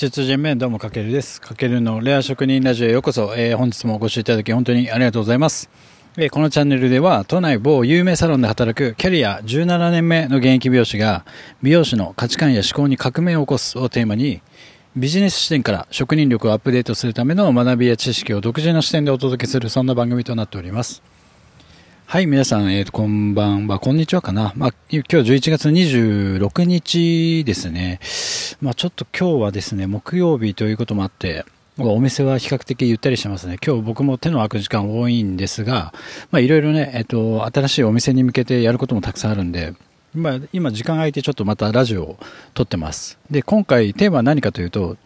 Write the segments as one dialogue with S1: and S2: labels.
S1: 秩人面どうもかけるです。かけるのレア職人ラジオへようこそ、えー、本日もご視聴いただき本当にありがとうございます。えー、このチャンネルでは都内某有名サロンで働くキャリア17年目の現役美容師が美容師の価値観や思考に革命を起こすをテーマにビジネス視点から職人力をアップデートするための学びや知識を独自の視点でお届けするそんな番組となっております。はい、皆さん、えーと、こんばんは、こんにちはかな。まあ、今日11月26日ですね。まあ、ちょっと今日はですね、木曜日ということもあって、お店は比較的ゆったりしてますね。今日僕も手の空く時間多いんですが、まあ、いろいろね、えっ、ー、と、新しいお店に向けてやることもたくさんあるんで、まあ、今時間空いてちょっとまたラジオを撮ってます。で、今回テーマは何かというと、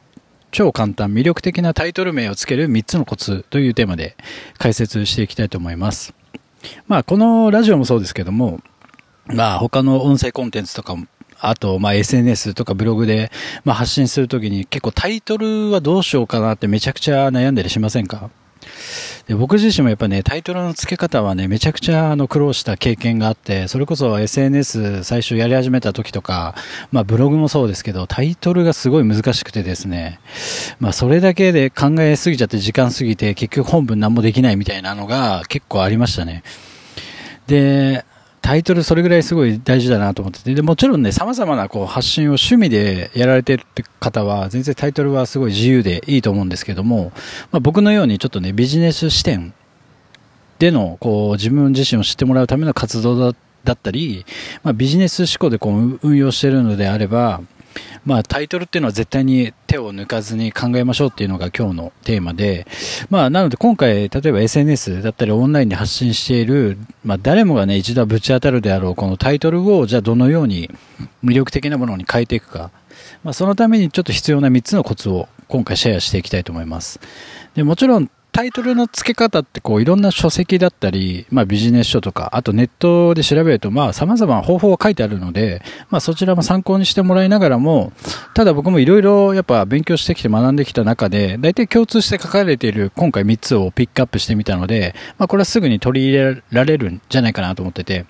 S1: 超簡単、魅力的なタイトル名をつける3つのコツというテーマで解説していきたいと思います。まあ、このラジオもそうですけども、まあ、他の音声コンテンツとかも、あと、まあ、SNS とかブログで、まあ、発信するときに結構タイトルはどうしようかなってめちゃくちゃ悩んだりしませんか？で僕自身もやっぱね、タイトルの付け方はね、めちゃくちゃあの苦労した経験があって、それこそ SNS 最初やり始めた時とか、まあブログもそうですけど、タイトルがすごい難しくてですね、まあそれだけで考えすぎちゃって時間過ぎて結局本文何もできないみたいなのが結構ありましたね。で、タイトルそれぐらいすごい大事だなと思ってて、でもちろんね、様々なこう発信を趣味でやられてるって方は、全然タイトルはすごい自由でいいと思うんですけども、まあ、僕のようにちょっとね、ビジネス視点での、こう、自分自身を知ってもらうための活動だったり、まあ、ビジネス思考でこう運用してるのであれば、まあ、タイトルっていうのは絶対に手を抜かずに考えましょうっていうのが今日のテーマで、まあ、なので今回、例えば SNS だったりオンラインで発信している、まあ、誰もがね、一度はぶち当たるであろうこのタイトルを、じゃあどのように魅力的なものに変えていくか、まあ、そのためにちょっと必要な3つのコツを今回シェアしていきたいと思います。でもちろんタイトルの付け方ってこういろんな書籍だったり、まあビジネス書とか、あとネットで調べるとまあ様々な方法が書いてあるので、まあそちらも参考にしてもらいながらも、ただ僕もいろいろやっぱ勉強してきて学んできた中で、大体共通して書かれている今回3つをピックアップしてみたので、まあこれはすぐに取り入れられるんじゃないかなと思ってて、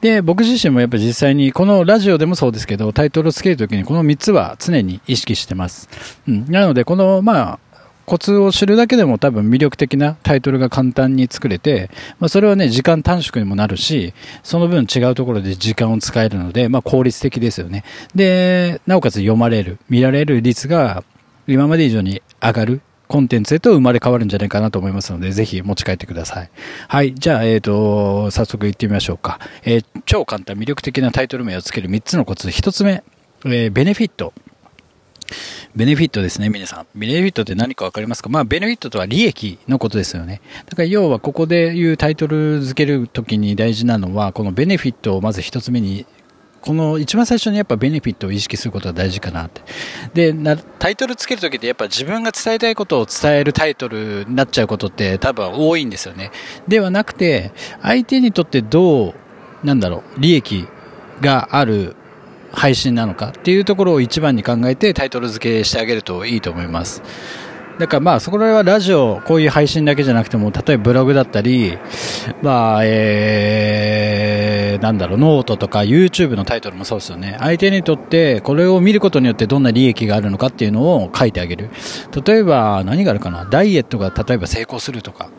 S1: で、僕自身もやっぱ実際に、このラジオでもそうですけど、タイトルをつけるときにこの3つは常に意識してます。うん。なので、この、まあ、コツを知るだけでも多分魅力的なタイトルが簡単に作れて、まあ、それはね、時間短縮にもなるし、その分違うところで時間を使えるので、まあ、効率的ですよね。で、なおかつ読まれる、見られる率が今まで以上に上がるコンテンツへと生まれ変わるんじゃないかなと思いますので、ぜひ持ち帰ってください。はい。じゃあ、えっ、ー、と、早速行ってみましょうか。えー、超簡単魅力的なタイトル名をつける3つのコツ。1つ目、えー、ベネフィット。ベネフィットですね、皆さん。ベネフィットって何かわかりますか？まあ、ベネフィットとは利益のことですよね。だから要はここで言うタイトル付けるときに大事なのは、このベネフィットをまず一つ目にこの一番最初にやっぱベネフィットを意識することが大事かなって。で、タイトルつけるときってやっぱ自分が伝えたいことを伝えるタイトルになっちゃうことって多分多いんですよね。ではなくて、相手にとってどう、なんだろう、利益がある配信なのかっていうところを一番に考えてタイトル付けしてあげるといいと思います。だからまあそこら辺はラジオ、こういう配信だけじゃなくても、例えばブログだったり、まあ、えー、なんだろう、ノートとか YouTube のタイトルもそうですよね。相手にとってこれを見ることによってどんな利益があるのかっていうのを書いてあげる。例えば何があるかな？ダイエットが例えば成功するとか。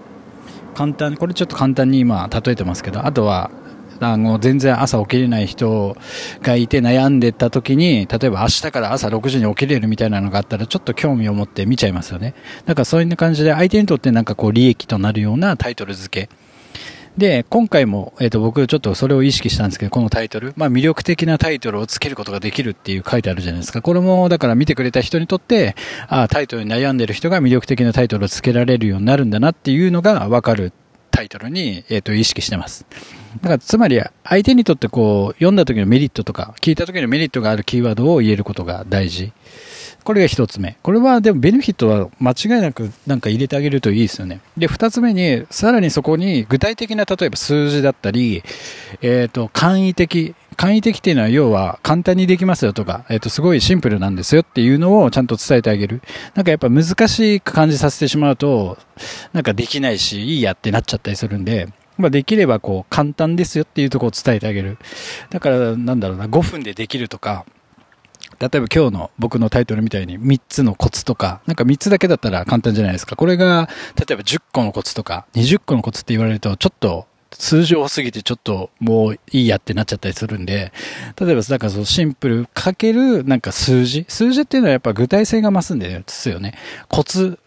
S1: 簡単、これちょっと簡単に今例えてますけど、あとはあの、全然朝起きれない人がいて悩んでた時に、例えば明日から朝6時に起きれるみたいなのがあったら、ちょっと興味を持って見ちゃいますよね。だからそういう感じで相手にとってなんかこう利益となるようなタイトル付け。で、今回も、えっ、ー、と、僕ちょっとそれを意識したんですけど、このタイトル、まあ魅力的なタイトルをつけることができるっていう書いてあるじゃないですか。これも、だから見てくれた人にとって、あタイトルに悩んでる人が魅力的なタイトルをつけられるようになるんだなっていうのがわかるタイトルに、えっ、ー、と、意識してます。だから、つまり、相手にとってこう、読んだ時のメリットとか、聞いた時のメリットがあるキーワードを言えることが大事。これが一つ目。これはでもベネフィットは間違いなくなんか入れてあげるといいですよね。で、二つ目に、さらにそこに具体的な例えば数字だったり、えっ、ー、と、簡易的、簡易的っていうのは要は簡単にできますよとか、えっ、と、すごいシンプルなんですよっていうのをちゃんと伝えてあげる。なんかやっぱ難しく感じさせてしまうと、なんかできないし、いいやってなっちゃったりするんで、まあ、できればこう簡単ですよっていうとこを伝えてあげる。だからなんだろうな、5分でできるとか、例えば今日の僕のタイトルみたいに3つのコツとか、なんか3つだけだったら簡単じゃないですか。これが、例えば10個のコツとか、20個のコツって言われると、ちょっと数字多すぎてちょっともういいやってなっちゃったりするんで、例えばなんかそのシンプルかけるなんか数字。数字っていうのはやっぱ具体性が増すんですよね。コツ、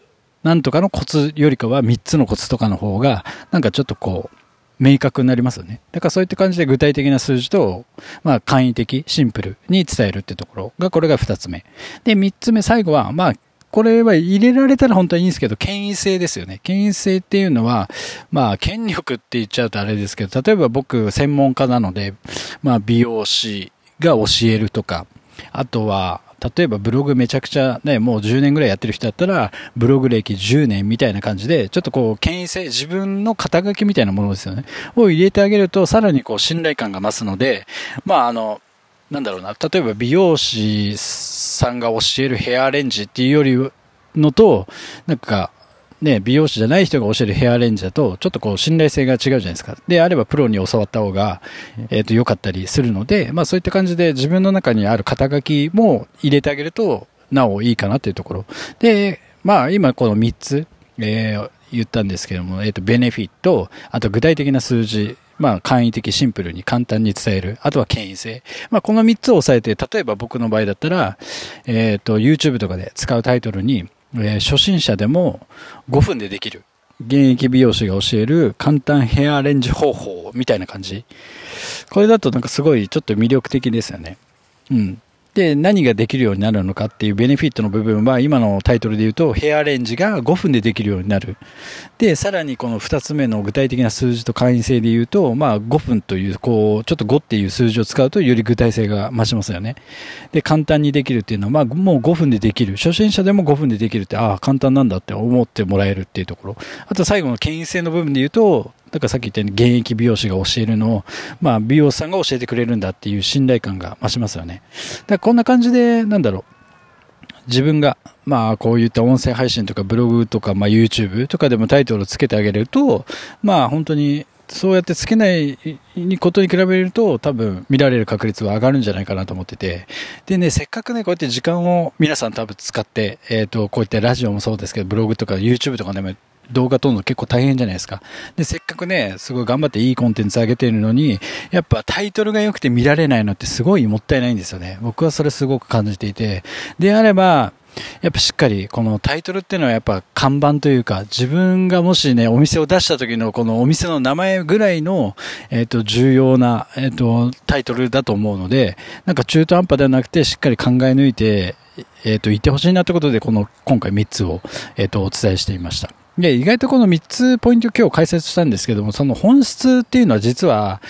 S1: なんとかのコツよりかは3つのコツとかの方が、なんかちょっとこう、明確になりますよね。だからそういった感じで具体的な数字と、まあ簡易的、シンプルに伝えるってところが、これが2つ目。で、3つ目、最後は、まあ、これは入れられたら本当にいいんですけど、権威性ですよね。権威性っていうのは、まあ、権力って言っちゃうとあれですけど、例えば僕、専門家なので、まあ、美容師が教えるとか、あとは、例えばブログめちゃくちゃね、もう10年ぐらいやってる人だったら、ブログ歴10年みたいな感じで、ちょっとこう、権威性、自分の肩書きみたいなものですよね。を入れてあげると、さらにこう、信頼感が増すので、まあ、あの、なんだろうな、例えば美容師さんが教えるヘアアレンジっていうよりのと、なんか、ね、美容師じゃない人が教えるヘアアレンジだと、ちょっとこう信頼性が違うじゃないですか。であればプロに教わった方が、えっ、ー、と、良かったりするので、まあそういった感じで自分の中にある肩書きも入れてあげると、なおいいかなというところ。で、まあ今この3つ、えー、言ったんですけども、えっ、ー、と、ベネフィット、あと具体的な数字、まあ、簡易的、シンプルに簡単に伝える。あとは権威性。まあ、この3つを押さえて、例えば僕の場合だったら、えっ、ー、と、YouTube とかで使うタイトルに、えー、初心者でも5分でできる。現役美容師が教える簡単ヘアアレンジ方法みたいな感じ。これだとなんかすごいちょっと魅力的ですよね。うん。で、何ができるようになるのかっていうベネフィットの部分は、今のタイトルで言うと、ヘアアレンジが5分でできるようになる。で、さらにこの2つ目の具体的な数字と会員性で言うと、まあ5分という、こう、ちょっと5っていう数字を使うと、より具体性が増しますよね。で、簡単にできるっていうのは、まあもう5分でできる。初心者でも5分でできるって、ああ、簡単なんだって思ってもらえるっていうところ。あと最後の権威性の部分で言うと、だからさっき言ったように現役美容師が教えるのを、まあ美容師さんが教えてくれるんだっていう信頼感が増しますよね。だからこんな感じで、なんだろう。自分が、まあ、こういった音声配信とかブログとか、まあ、YouTube とかでもタイトルをつけてあげると、まあ、本当に、そうやってつけないことに比べると、多分見られる確率は上がるんじゃないかなと思ってて。でね、せっかくね、こうやって時間を皆さん多分使って、えっ、ー、と、こういったラジオもそうですけど、ブログとか YouTube とかでも動画撮るの結構大変じゃないですか。で、せっかくね、すごい頑張っていいコンテンツ上げてるのに、やっぱタイトルが良くて見られないのってすごいもったいないんですよね。僕はそれすごく感じていて。であれば、やっぱしっかりこのタイトルっていうのはやっぱ看板というか自分がもしねお店を出した時のこのお店の名前ぐらいのえっ、と重要なえっ、とタイトルだと思うのでなんか中途半端ではなくてしっかり考え抜いてえっ、と言ってほしいなってことでこの今回3つをえっ、とお伝えしてみました。で、意外とこの3つポイント今日解説したんですけども、その本質っていうのは実は、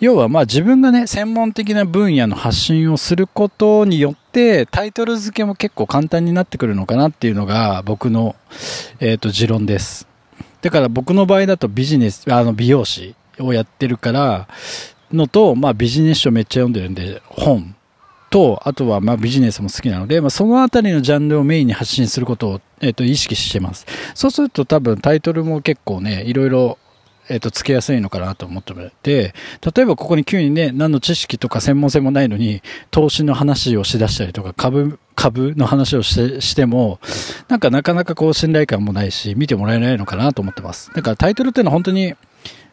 S1: 要はまあ自分がね、専門的な分野の発信をすることによって、タイトル付けも結構簡単になってくるのかなっていうのが僕の、えっ、ー、と持論です。だから僕の場合だとビジネス、あの美容師をやってるから、のと、まあビジネス書めっちゃ読んでるんで、本と、あとはまあビジネスも好きなので、まあ、そのあたりのジャンルをメインに発信することを、えっ、ー、と意識してます。そうすると多分タイトルも結構ね、いろいろえっ、と、つけやすいのかなと思ってもらって、例えばここに急にね、何の知識とか専門性もないのに、投資の話をしだしたりとか、株、株の話をしてしても、なんかなかなかこう信頼感もないし、見てもらえないのかなと思ってます。だからタイトルっていうのは本当に、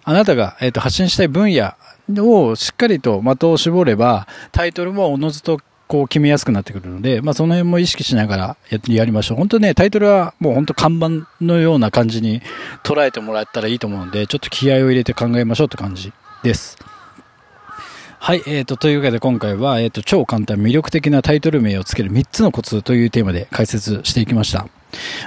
S1: あなたが、えーと発信したい分野をしっかりと的を絞れば、タイトルもおのずとこう決めやすくなってくるので、まあその辺も意識しながらややりましょう。本当ね、タイトルはもう本当看板のような感じに捉えてもらったらいいと思うので、ちょっと気合を入れて考えましょうって感じです。はい、えーと、というわけで今回は、えーと、超簡単魅力的なタイトル名をつける3つのコツというテーマで解説していきました。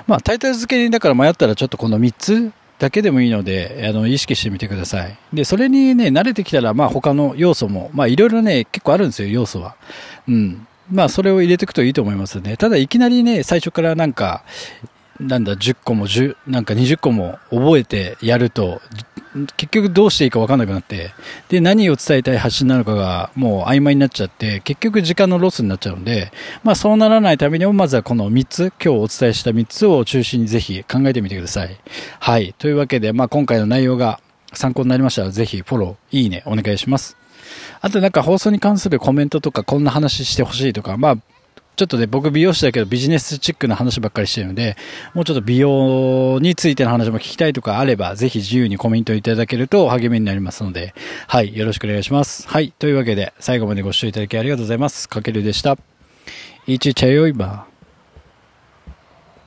S1: まあタイトル付けにだから迷ったらちょっとこの3つだけでもいいので、あの、意識してみてください。で、それにね、慣れてきたら、まあ他の要素も、まあいろいろね、結構あるんですよ、要素は。うん。まあそれを入れていくといいと思いますね。ただいきなりね、最初からなんか、なんだ、10個も10、なんか20個も覚えてやると、結局どうしていいか分かんなくなって、で、何を伝えたい発信なのかがもう曖昧になっちゃって、結局時間のロスになっちゃうので、まあそうならないためにも、まずはこの3つ、今日お伝えした3つを中心にぜひ考えてみてください。はい。というわけで、まあ今回の内容が参考になりましたら、ぜひフォロー、いいね、お願いします。あとなんか放送に関するコメントとか、こんな話してほしいとか、まあ、ちょっとね、僕美容師だけどビジネスチックな話ばっかりしてるので、もうちょっと美容についての話も聞きたいとかあれば、ぜひ自由にコメントいただけると励みになりますので、はい、よろしくお願いします。はい、というわけで、最後までご視聴いただきありがとうございます。かけるでした。いちちゃよいば。